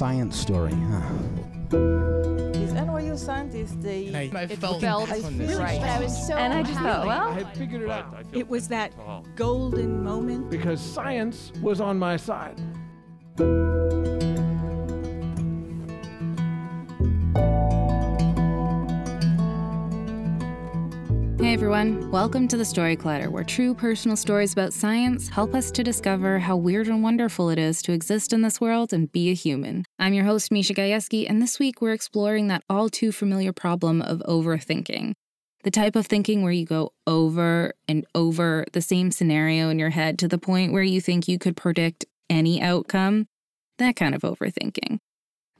Science story, huh? These NYU scientists, they And I, I it felt, felt on this. right. But I was so and I just thought, happy. well, I had figured it out It was that golden moment. because science was on my side. Hey everyone, welcome to the Story Collider, where true personal stories about science help us to discover how weird and wonderful it is to exist in this world and be a human. I'm your host, Misha Gajewski, and this week we're exploring that all too familiar problem of overthinking. The type of thinking where you go over and over the same scenario in your head to the point where you think you could predict any outcome. That kind of overthinking.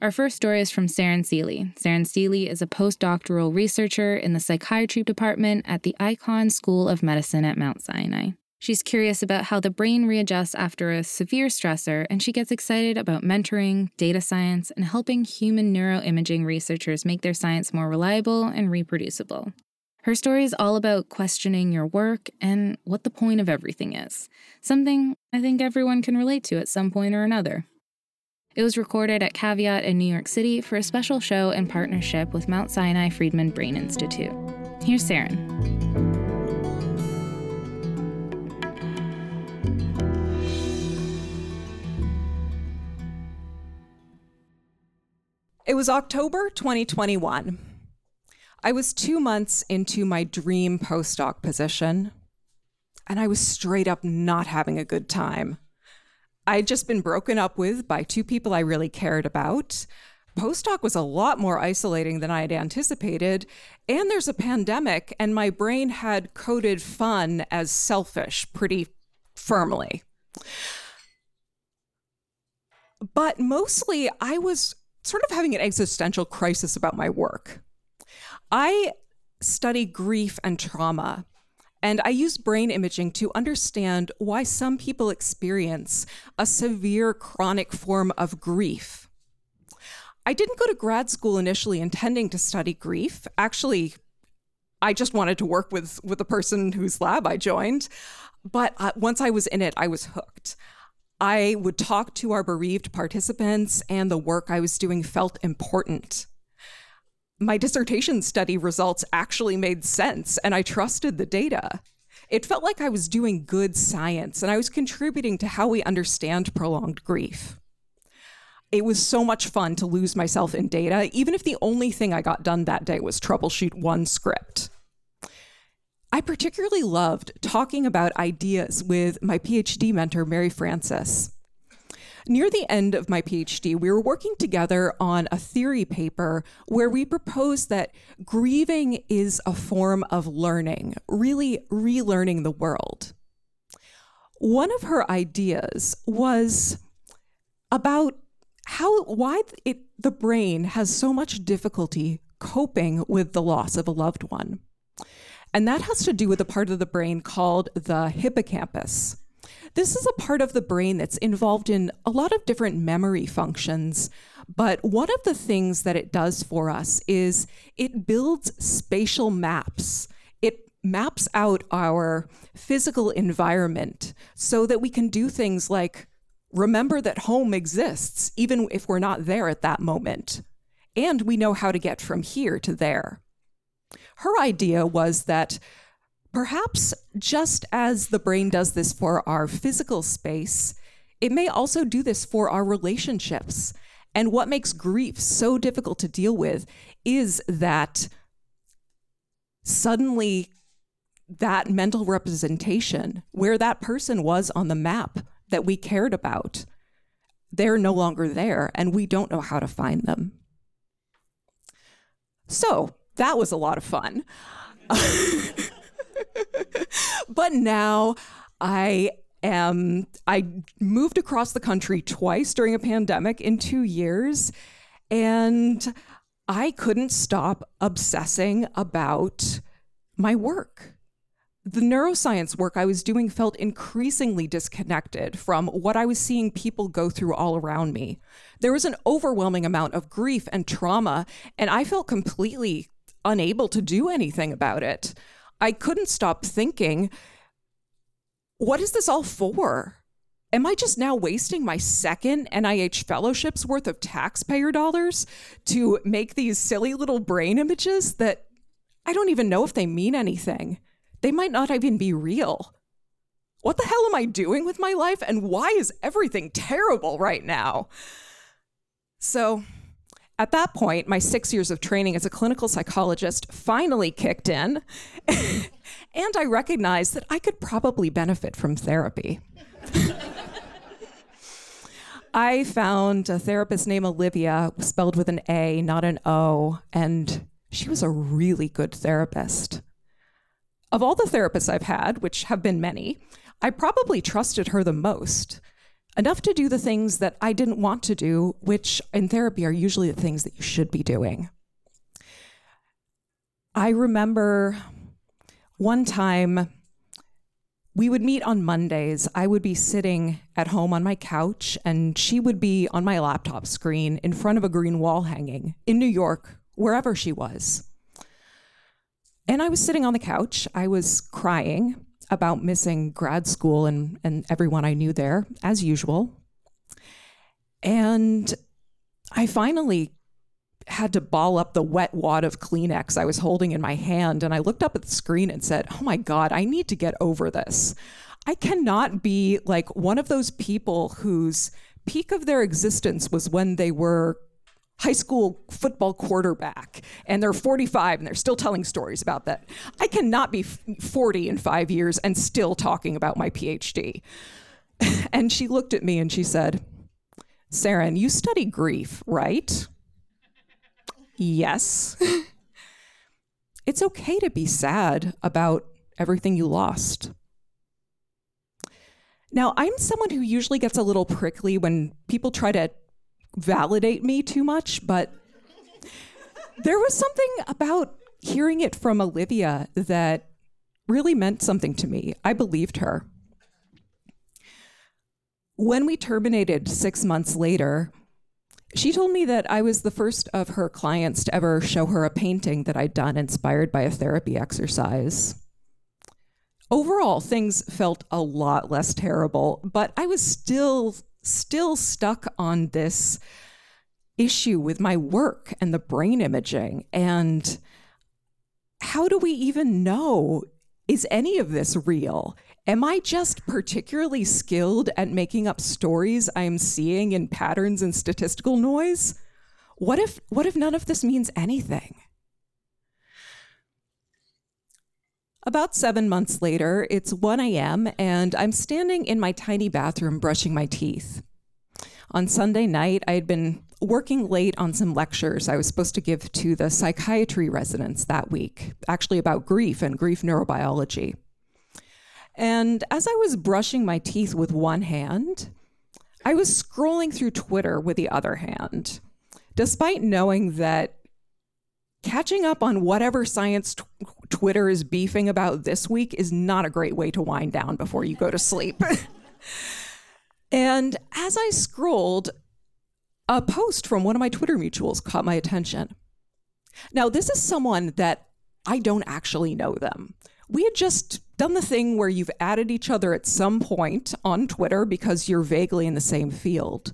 Our first story is from Saren Seeley. Saren Seeley is a postdoctoral researcher in the psychiatry department at the Icahn School of Medicine at Mount Sinai. She's curious about how the brain readjusts after a severe stressor, and she gets excited about mentoring, data science, and helping human neuroimaging researchers make their science more reliable and reproducible. Her story is all about questioning your work and what the point of everything is, something I think everyone can relate to at some point or another. It was recorded at Caveat in New York City for a special show in partnership with Mount Sinai Friedman Brain Institute. Here's Saren. It was October 2021. I was two months into my dream postdoc position, and I was straight up not having a good time. I'd just been broken up with by two people I really cared about. Postdoc was a lot more isolating than I had anticipated, and there's a pandemic, and my brain had coded fun as selfish pretty firmly. But mostly, I was sort of having an existential crisis about my work. I study grief and trauma, and I use brain imaging to understand why some people experience a severe chronic form of grief. I didn't go to grad school initially intending to study grief. Actually, I just wanted to work with, with the person whose lab I joined. But uh, once I was in it, I was hooked. I would talk to our bereaved participants, and the work I was doing felt important. My dissertation study results actually made sense, and I trusted the data. It felt like I was doing good science, and I was contributing to how we understand prolonged grief. It was so much fun to lose myself in data, even if the only thing I got done that day was troubleshoot one script. I particularly loved talking about ideas with my PhD mentor, Mary Frances. Near the end of my PhD, we were working together on a theory paper where we proposed that grieving is a form of learning, really relearning the world. One of her ideas was about how why it, the brain has so much difficulty coping with the loss of a loved one. And that has to do with a part of the brain called the hippocampus. This is a part of the brain that's involved in a lot of different memory functions. But one of the things that it does for us is it builds spatial maps. It maps out our physical environment so that we can do things like remember that home exists, even if we're not there at that moment. And we know how to get from here to there. Her idea was that perhaps just as the brain does this for our physical space, it may also do this for our relationships. And what makes grief so difficult to deal with is that suddenly that mental representation, where that person was on the map that we cared about, they're no longer there, and we don't know how to find them. So that was a lot of fun. but now I Um, I moved across the country twice during a pandemic in two years, and I couldn't stop obsessing about my work. The neuroscience work I was doing felt increasingly disconnected from what I was seeing people go through all around me. There was an overwhelming amount of grief and trauma, and I felt completely unable to do anything about it. I couldn't stop thinking, what is this all for? Am I just now wasting my second NIH fellowship's worth of taxpayer dollars to make these silly little brain images that I don't even know if they mean anything? They might not even be real. What the hell am I doing with my life and why is everything terrible right now? So, at that point, my six years of training as a clinical psychologist finally kicked in, and I recognized that I could probably benefit from therapy. I found a therapist named Olivia, spelled with an A, not an O, and she was a really good therapist. Of all the therapists I've had, which have been many, I probably trusted her the most. Enough to do the things that I didn't want to do, which in therapy are usually the things that you should be doing. I remember one time we would meet on Mondays. I would be sitting at home on my couch, and she would be on my laptop screen in front of a green wall hanging in New York, wherever she was. And I was sitting on the couch. I was crying about missing grad school and, and everyone I knew there, as usual. And I finally had to ball up the wet wad of Kleenex I was holding in my hand. And I looked up at the screen and said, Oh my God, I need to get over this. I cannot be like one of those people whose peak of their existence was when they were high school football quarterback and they're 45 and they're still telling stories about that. I cannot be 40 in five years and still talking about my PhD. and she looked at me and she said, Saren, you study grief, right? Yes. it's okay to be sad about everything you lost. Now, I'm someone who usually gets a little prickly when people try to validate me too much, but there was something about hearing it from Olivia that really meant something to me. I believed her. When we terminated six months later, she told me that I was the first of her clients to ever show her a painting that I'd done inspired by a therapy exercise. Overall, things felt a lot less terrible, but I was still still stuck on this issue with my work and the brain imaging and how do we even know is any of this real? Am I just particularly skilled at making up stories I'm seeing in patterns and statistical noise? What if what if none of this means anything? About seven months later, it's 1 a.m., and I'm standing in my tiny bathroom brushing my teeth. On Sunday night, I had been working late on some lectures I was supposed to give to the psychiatry residents that week, actually about grief and grief neurobiology. And as I was brushing my teeth with one hand, I was scrolling through Twitter with the other hand, despite knowing that catching up on whatever science Twitter is beefing about this week is not a great way to wind down before you go to sleep. and as I scrolled, a post from one of my Twitter mutuals caught my attention. Now, this is someone that I don't actually know them. We had just done the thing where you've added each other at some point on Twitter because you're vaguely in the same field.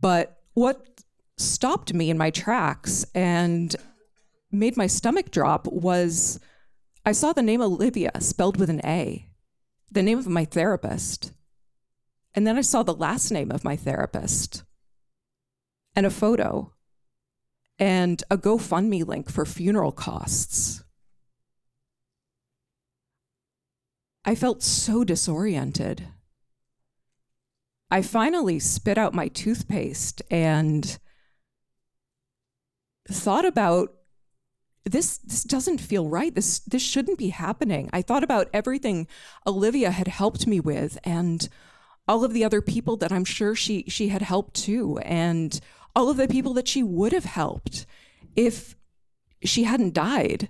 But what stopped me in my tracks and made my stomach drop was I saw the name Olivia spelled with an A, the name of my therapist. And then I saw the last name of my therapist and a photo and a GoFundMe link for funeral costs. I felt so disoriented. I finally spit out my toothpaste and thought about this this doesn't feel right. This this shouldn't be happening. I thought about everything Olivia had helped me with and all of the other people that I'm sure she she had helped too and all of the people that she would have helped if she hadn't died.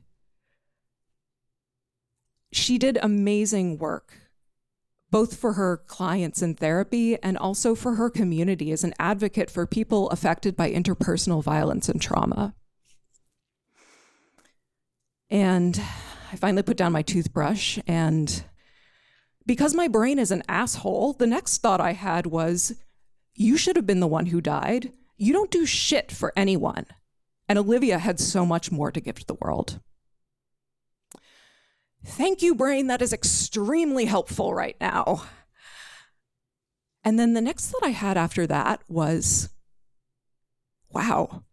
She did amazing work both for her clients in therapy and also for her community as an advocate for people affected by interpersonal violence and trauma. And I finally put down my toothbrush. And because my brain is an asshole, the next thought I had was, You should have been the one who died. You don't do shit for anyone. And Olivia had so much more to give to the world. Thank you, brain. That is extremely helpful right now. And then the next thought I had after that was, wow,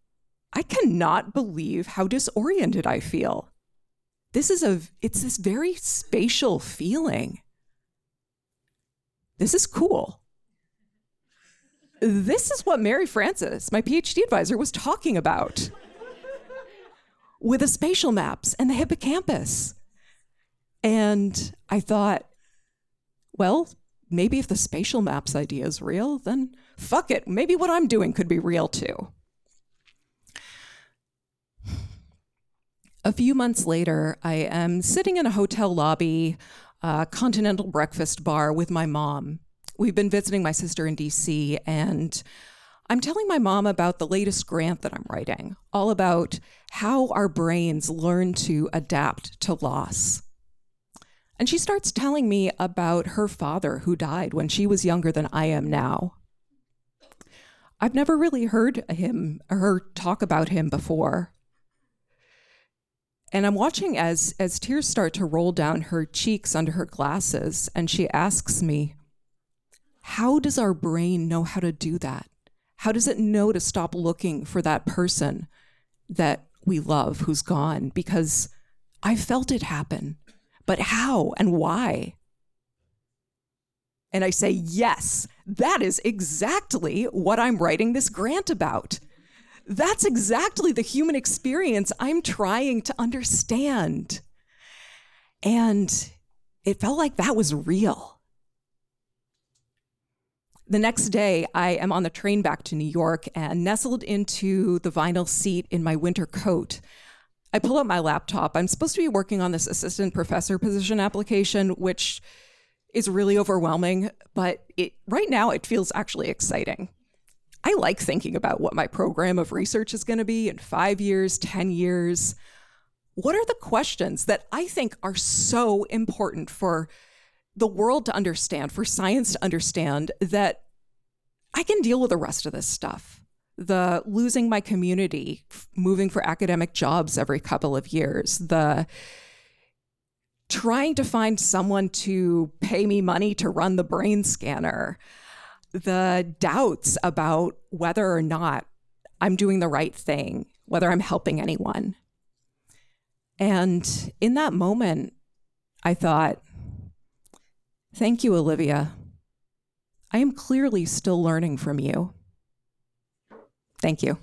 I cannot believe how disoriented I feel this is a it's this very spatial feeling. This is cool. This is what mary frances my phd advisor was talking about. With the spatial maps and the hippocampus. And i thought well maybe if the spatial maps idea is real then fuck it. Maybe what i'm doing could be real too A few months later, I am sitting in a hotel lobby, a continental breakfast bar with my mom. We've been visiting my sister in DC, and I'm telling my mom about the latest grant that I'm writing, all about how our brains learn to adapt to loss. And she starts telling me about her father who died when she was younger than I am now. I've never really heard him her talk about him before. And I'm watching as as tears start to roll down her cheeks under her glasses and she asks me, "How does our brain know how to do that? How does it know to stop looking for that person that we love who's gone because I felt it happen. But how and why?" And I say, "Yes, that is exactly what I'm writing this grant about." That's exactly the human experience I'm trying to understand. And it felt like that was real. The next day, I am on the train back to New York and nestled into the vinyl seat in my winter coat. I pull out my laptop. I'm supposed to be working on this assistant professor position application, which is really overwhelming, but it, right now it feels actually exciting. I like thinking about what my program of research is going to be in five years, 10 years. What are the questions that I think are so important for the world to understand, for science to understand, that I can deal with the rest of this stuff? The losing my community, moving for academic jobs every couple of years, the trying to find someone to pay me money to run the brain scanner the doubts about whether or not I'm doing the right thing, whether I'm helping anyone. And in that moment, I thought, thank you, Olivia. I am clearly still learning from you. Thank you.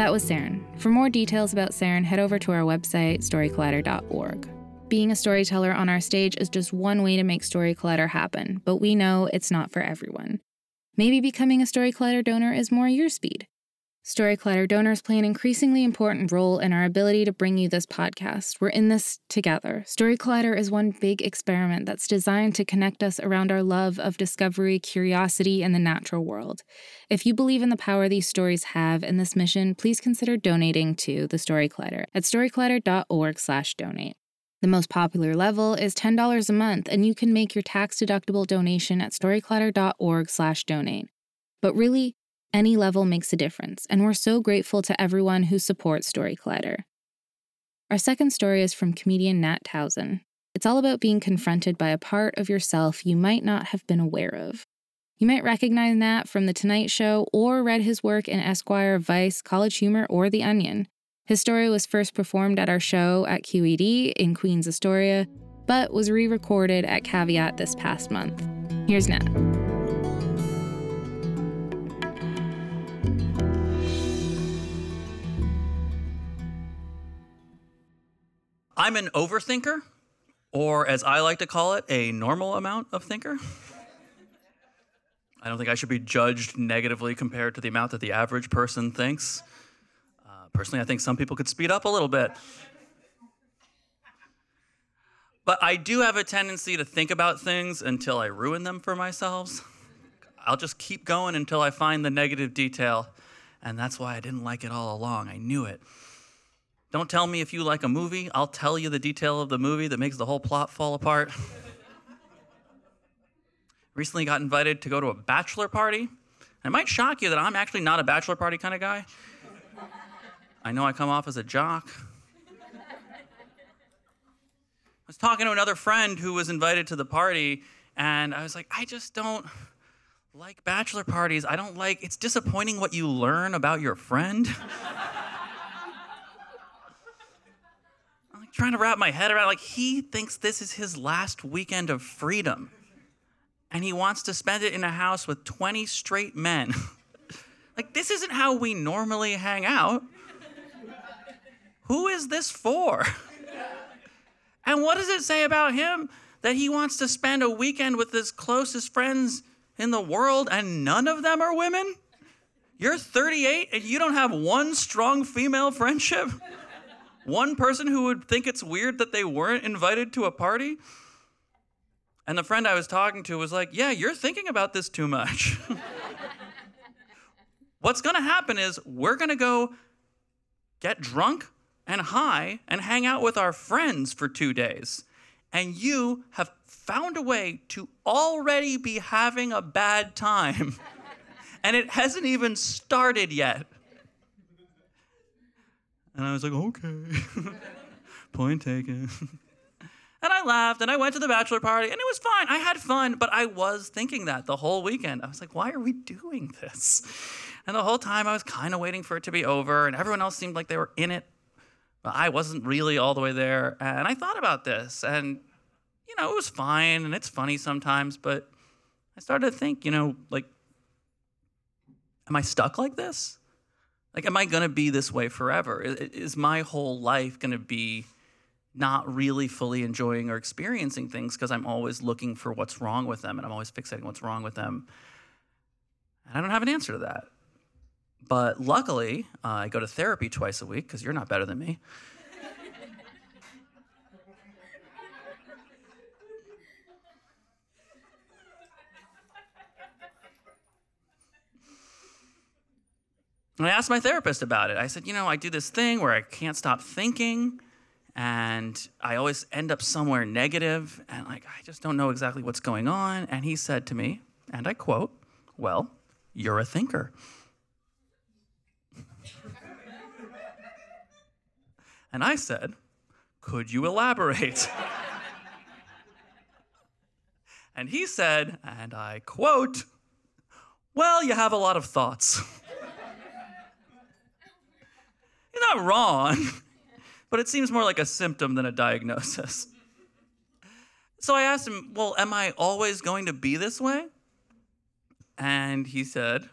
That was Saren. For more details about Saren, head over to our website, storycollider.org. Being a storyteller on our stage is just one way to make Story Collider happen, but we know it's not for everyone. Maybe becoming a Story Collider donor is more your speed. Story Collider donors play an increasingly important role in our ability to bring you this podcast. We're in this together. Story Collider is one big experiment that's designed to connect us around our love of discovery, curiosity, and the natural world. If you believe in the power these stories have in this mission, please consider donating to the Story Collider at storycollider.org/donate. The most popular level is $10 a month, and you can make your tax-deductible donation at storycollider.org/donate. But really, any level makes a difference, and we're so grateful to everyone who supports Story Collider. Our second story is from comedian Nat Towsen. It's all about being confronted by a part of yourself you might not have been aware of. You might recognize Nat from The Tonight Show or read his work in Esquire, Vice, College Humor, or The Onion. His story was first performed at our show at QED in Queens, Astoria, but was re recorded at Caveat this past month. Here's Nat. I'm an overthinker, or as I like to call it, a normal amount of thinker. I don't think I should be judged negatively compared to the amount that the average person thinks. Uh, personally, I think some people could speed up a little bit. But I do have a tendency to think about things until I ruin them for myself. I'll just keep going until I find the negative detail, and that's why I didn't like it all along. I knew it. Don't tell me if you like a movie, I'll tell you the detail of the movie that makes the whole plot fall apart. Recently got invited to go to a bachelor party. It might shock you that I'm actually not a bachelor party kind of guy. I know I come off as a jock. I was talking to another friend who was invited to the party, and I was like, I just don't like bachelor parties. I don't like, it's disappointing what you learn about your friend. I'm like trying to wrap my head around, like, he thinks this is his last weekend of freedom and he wants to spend it in a house with 20 straight men. like, this isn't how we normally hang out. Who is this for? and what does it say about him that he wants to spend a weekend with his closest friends in the world and none of them are women? You're 38 and you don't have one strong female friendship? One person who would think it's weird that they weren't invited to a party? And the friend I was talking to was like, Yeah, you're thinking about this too much. What's gonna happen is we're gonna go get drunk and high and hang out with our friends for two days. And you have found a way to already be having a bad time. and it hasn't even started yet. And I was like, okay. Point taken. And I laughed and I went to the bachelor party and it was fine. I had fun, but I was thinking that the whole weekend. I was like, why are we doing this? And the whole time I was kind of waiting for it to be over and everyone else seemed like they were in it. But I wasn't really all the way there. And I thought about this and, you know, it was fine and it's funny sometimes, but I started to think, you know, like, am I stuck like this? Like, am I going to be this way forever? Is my whole life going to be not really fully enjoying or experiencing things because I'm always looking for what's wrong with them and I'm always fixating what's wrong with them. And I don't have an answer to that. But luckily, uh, I go to therapy twice a week because you're not better than me. And I asked my therapist about it. I said, you know, I do this thing where I can't stop thinking and I always end up somewhere negative, and like I just don't know exactly what's going on. And he said to me, and I quote, "Well, you're a thinker." and I said, "Could you elaborate?" and he said, and I quote, "Well, you have a lot of thoughts." You're not wrong but it seems more like a symptom than a diagnosis. So I asked him, Well, am I always going to be this way? And he said,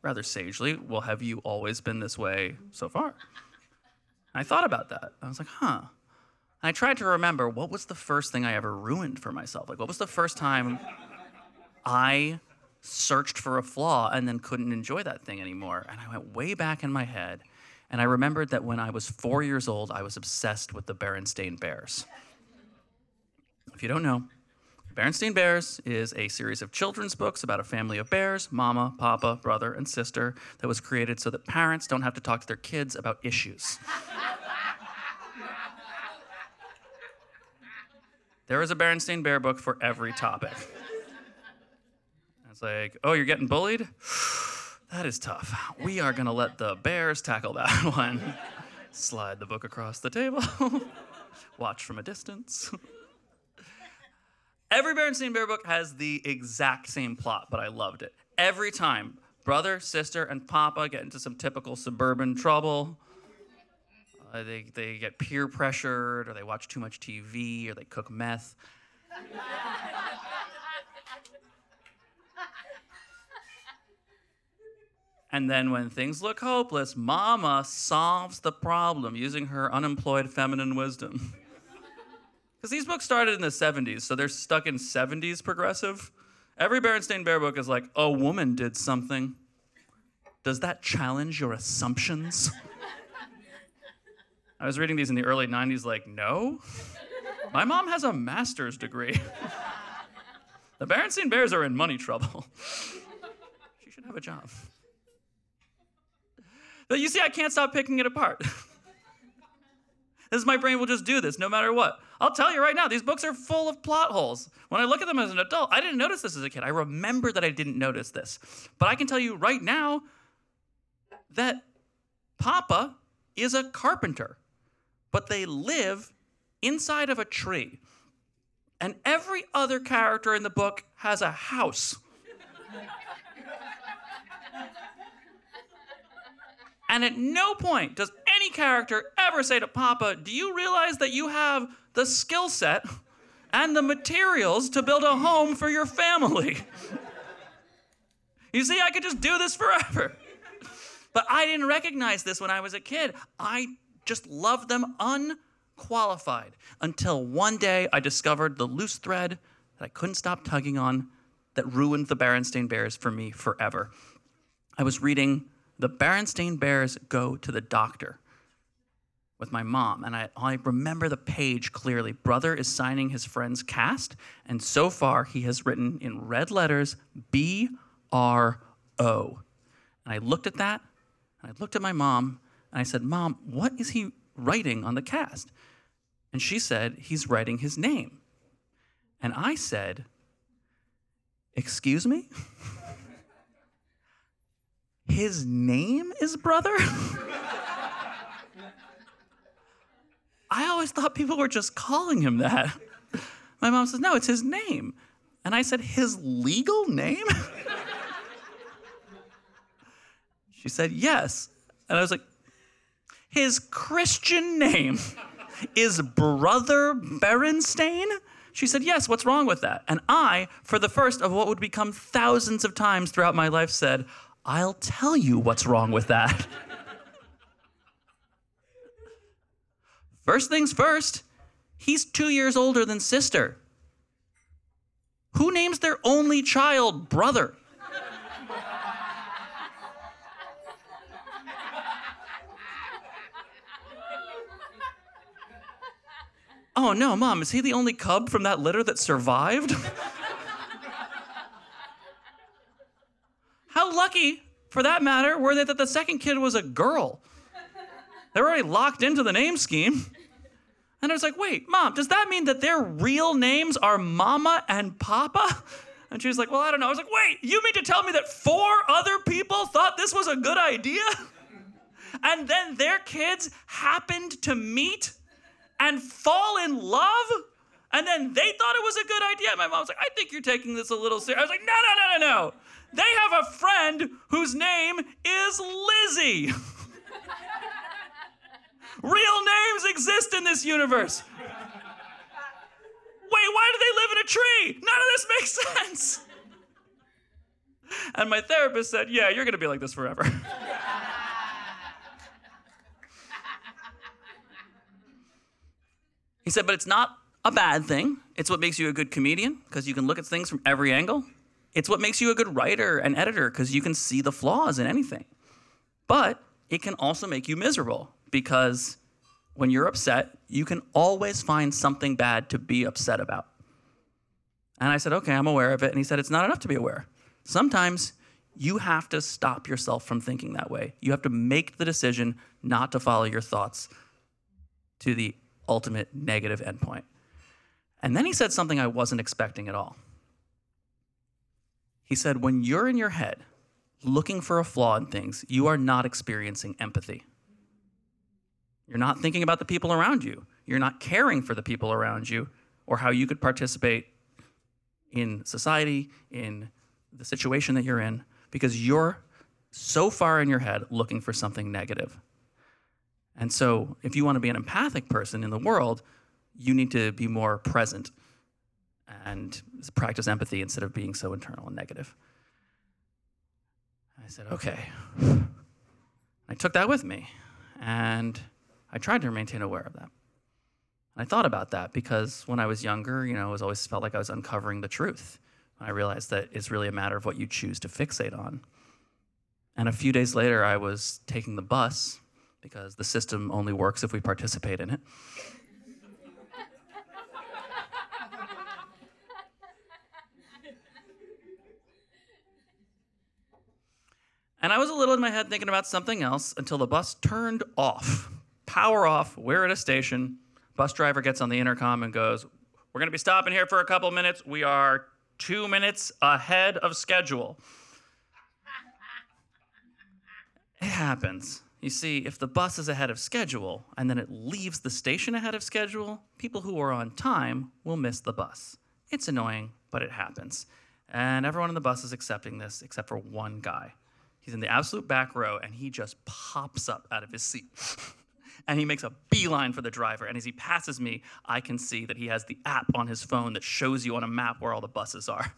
rather sagely, Well, have you always been this way so far? I thought about that. I was like, Huh. And I tried to remember what was the first thing I ever ruined for myself? Like, what was the first time I searched for a flaw and then couldn't enjoy that thing anymore? And I went way back in my head and I remembered that when I was four years old, I was obsessed with the Berenstain Bears. If you don't know, Berenstain Bears is a series of children's books about a family of bears mama, papa, brother, and sister that was created so that parents don't have to talk to their kids about issues. there is a Berenstain Bear book for every topic. It's like, oh, you're getting bullied? That is tough. We are going to let the bears tackle that one. Slide the book across the table. Watch from a distance. Every Berenstain Bear book has the exact same plot, but I loved it. Every time, brother, sister, and papa get into some typical suburban trouble. Uh, they, they get peer pressured, or they watch too much TV, or they cook meth. And then when things look hopeless, Mama solves the problem using her unemployed feminine wisdom. Because these books started in the 70s, so they're stuck in 70s progressive. Every Berenstain Bear book is like, a woman did something. Does that challenge your assumptions? I was reading these in the early 90s, like, no. My mom has a master's degree. the Berenstain Bears are in money trouble. she should have a job. But you see, I can't stop picking it apart. this is my brain will just do this no matter what. I'll tell you right now, these books are full of plot holes. When I look at them as an adult, I didn't notice this as a kid. I remember that I didn't notice this. But I can tell you right now that Papa is a carpenter, but they live inside of a tree. And every other character in the book has a house. And at no point does any character ever say to Papa, Do you realize that you have the skill set and the materials to build a home for your family? you see, I could just do this forever. But I didn't recognize this when I was a kid. I just loved them unqualified until one day I discovered the loose thread that I couldn't stop tugging on that ruined the Berenstain Bears for me forever. I was reading The Berenstain Bears Go to the Doctor with my mom, and I, I remember the page clearly. Brother is signing his friend's cast, and so far he has written in red letters B R O. And I looked at that, and I looked at my mom, and I said, Mom, what is he writing on the cast? And she said, He's writing his name. And I said, Excuse me? His name is brother? I always thought people were just calling him that. My mom says, No, it's his name. And I said, His legal name? she said, Yes. And I was like, His Christian name is Brother Berenstain? She said, Yes, what's wrong with that? And I, for the first of what would become thousands of times throughout my life, said, I'll tell you what's wrong with that. first things first, he's two years older than sister. Who names their only child brother? Oh no, mom, is he the only cub from that litter that survived? lucky, for that matter, were they that the second kid was a girl? They were already locked into the name scheme. And I was like, wait, mom, does that mean that their real names are Mama and Papa? And she was like, well, I don't know. I was like, wait, you mean to tell me that four other people thought this was a good idea? And then their kids happened to meet and fall in love? And then they thought it was a good idea. My mom was like, I think you're taking this a little serious. I was like, no, no, no, no, no. They have a friend whose name is Lizzie. Real names exist in this universe. Wait, why do they live in a tree? None of this makes sense. And my therapist said, Yeah, you're going to be like this forever. he said, But it's not a bad thing. It's what makes you a good comedian because you can look at things from every angle. It's what makes you a good writer and editor because you can see the flaws in anything. But it can also make you miserable because when you're upset, you can always find something bad to be upset about. And I said, okay, I'm aware of it. And he said, it's not enough to be aware. Sometimes you have to stop yourself from thinking that way. You have to make the decision not to follow your thoughts to the ultimate negative endpoint. And then he said something I wasn't expecting at all. He said, when you're in your head looking for a flaw in things, you are not experiencing empathy. You're not thinking about the people around you. You're not caring for the people around you or how you could participate in society, in the situation that you're in, because you're so far in your head looking for something negative. And so, if you want to be an empathic person in the world, you need to be more present and practice empathy instead of being so internal and negative. I said, okay. I took that with me and I tried to maintain aware of that. And I thought about that because when I was younger, you know, it was always felt like I was uncovering the truth. I realized that it's really a matter of what you choose to fixate on. And a few days later, I was taking the bus because the system only works if we participate in it. And I was a little in my head thinking about something else until the bus turned off. Power off. We're at a station. Bus driver gets on the intercom and goes, We're going to be stopping here for a couple minutes. We are two minutes ahead of schedule. It happens. You see, if the bus is ahead of schedule and then it leaves the station ahead of schedule, people who are on time will miss the bus. It's annoying, but it happens. And everyone on the bus is accepting this except for one guy. He's in the absolute back row and he just pops up out of his seat. and he makes a beeline for the driver. And as he passes me, I can see that he has the app on his phone that shows you on a map where all the buses are.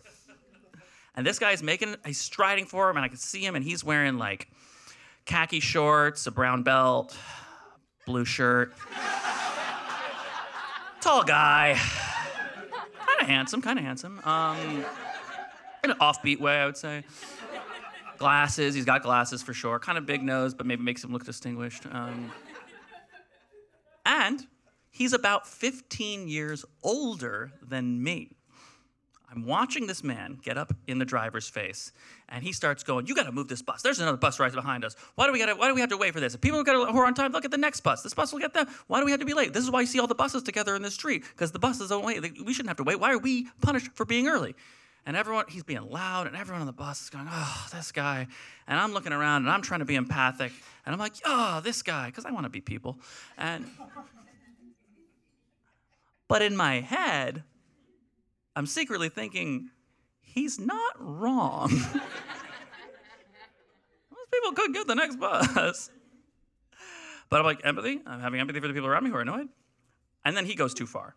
and this guy's making, he's striding for him, and I can see him, and he's wearing like khaki shorts, a brown belt, blue shirt. Tall guy. Kind of handsome, kind of handsome. Um, in an offbeat way, I would say glasses. He's got glasses for sure. Kind of big nose, but maybe makes him look distinguished. Um, and he's about 15 years older than me. I'm watching this man get up in the driver's face, and he starts going, "You got to move this bus. There's another bus right behind us. Why do we got to? Why do we have to wait for this? If people got who are on time, look at the next bus. This bus will get them. Why do we have to be late? This is why you see all the buses together in the street because the buses don't wait. We shouldn't have to wait. Why are we punished for being early?" And everyone, he's being loud, and everyone on the bus is going, "Oh, this guy." And I'm looking around, and I'm trying to be empathic, and I'm like, "Oh, this guy," because I want to be people, and. But in my head, I'm secretly thinking, he's not wrong. Most people could get the next bus. But I'm like, empathy? I'm having empathy for the people around me who are annoyed. And then he goes too far.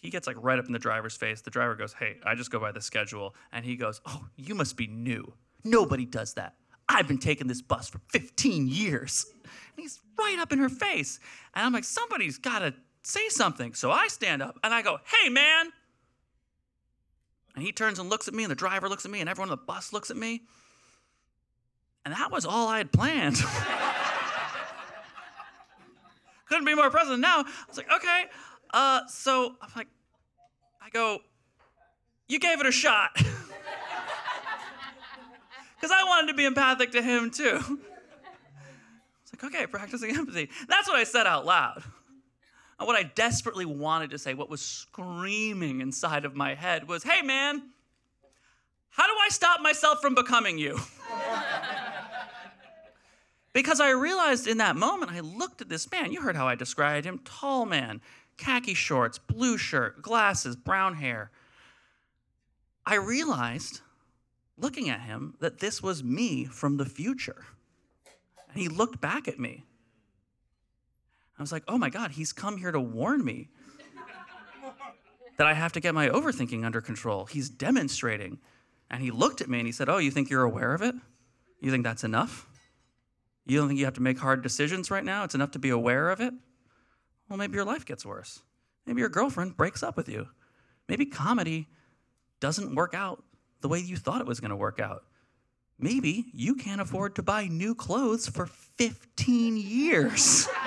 He gets like right up in the driver's face. The driver goes, Hey, I just go by the schedule. And he goes, Oh, you must be new. Nobody does that. I've been taking this bus for 15 years. And he's right up in her face. And I'm like, Somebody's got to say something. So I stand up and I go, Hey, man. And he turns and looks at me, and the driver looks at me, and everyone on the bus looks at me. And that was all I had planned. Couldn't be more present now. I was like, okay. Uh, so I'm like, I go, you gave it a shot. Because I wanted to be empathic to him too. I was like, okay, practicing empathy. That's what I said out loud. And what I desperately wanted to say, what was screaming inside of my head was, hey man, how do I stop myself from becoming you? because I realized in that moment, I looked at this man. You heard how I described him tall man, khaki shorts, blue shirt, glasses, brown hair. I realized, looking at him, that this was me from the future. And he looked back at me. I was like, oh my God, he's come here to warn me that I have to get my overthinking under control. He's demonstrating. And he looked at me and he said, Oh, you think you're aware of it? You think that's enough? You don't think you have to make hard decisions right now? It's enough to be aware of it? Well, maybe your life gets worse. Maybe your girlfriend breaks up with you. Maybe comedy doesn't work out the way you thought it was going to work out. Maybe you can't afford to buy new clothes for 15 years.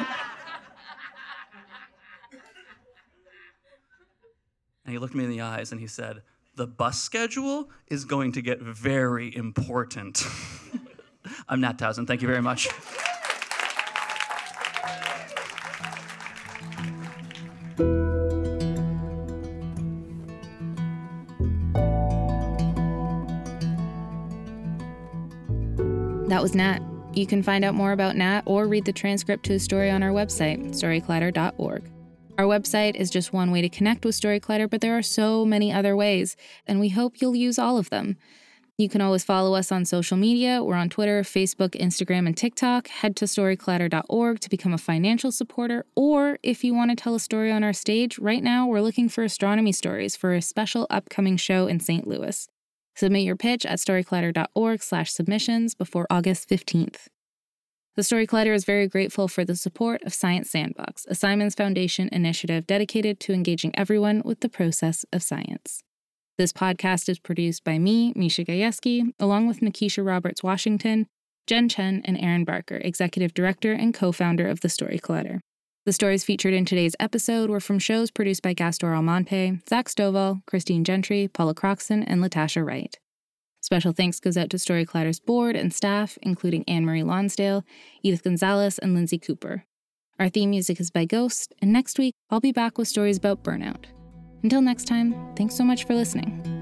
And he looked me in the eyes and he said, The bus schedule is going to get very important. I'm Nat Towsen. Thank you very much. Was Nat. You can find out more about Nat or read the transcript to his story on our website, storycollider.org. Our website is just one way to connect with Story Collider, but there are so many other ways, and we hope you'll use all of them. You can always follow us on social media. We're on Twitter, Facebook, Instagram, and TikTok. Head to storycollider.org to become a financial supporter. Or if you want to tell a story on our stage, right now we're looking for astronomy stories for a special upcoming show in St. Louis. Submit your pitch at storycollider.org slash submissions before August 15th. The Story Collider is very grateful for the support of Science Sandbox, a Simons Foundation initiative dedicated to engaging everyone with the process of science. This podcast is produced by me, Misha Gajewski, along with Nikisha Roberts Washington, Jen Chen, and Erin Barker, Executive Director and co founder of The Story Collider. The stories featured in today's episode were from shows produced by Gastor Almonte, Zach Stovall, Christine Gentry, Paula Croxton, and Latasha Wright. Special thanks goes out to Story Collider's board and staff, including Anne Marie Lonsdale, Edith Gonzalez, and Lindsay Cooper. Our theme music is by Ghost, and next week I'll be back with stories about burnout. Until next time, thanks so much for listening.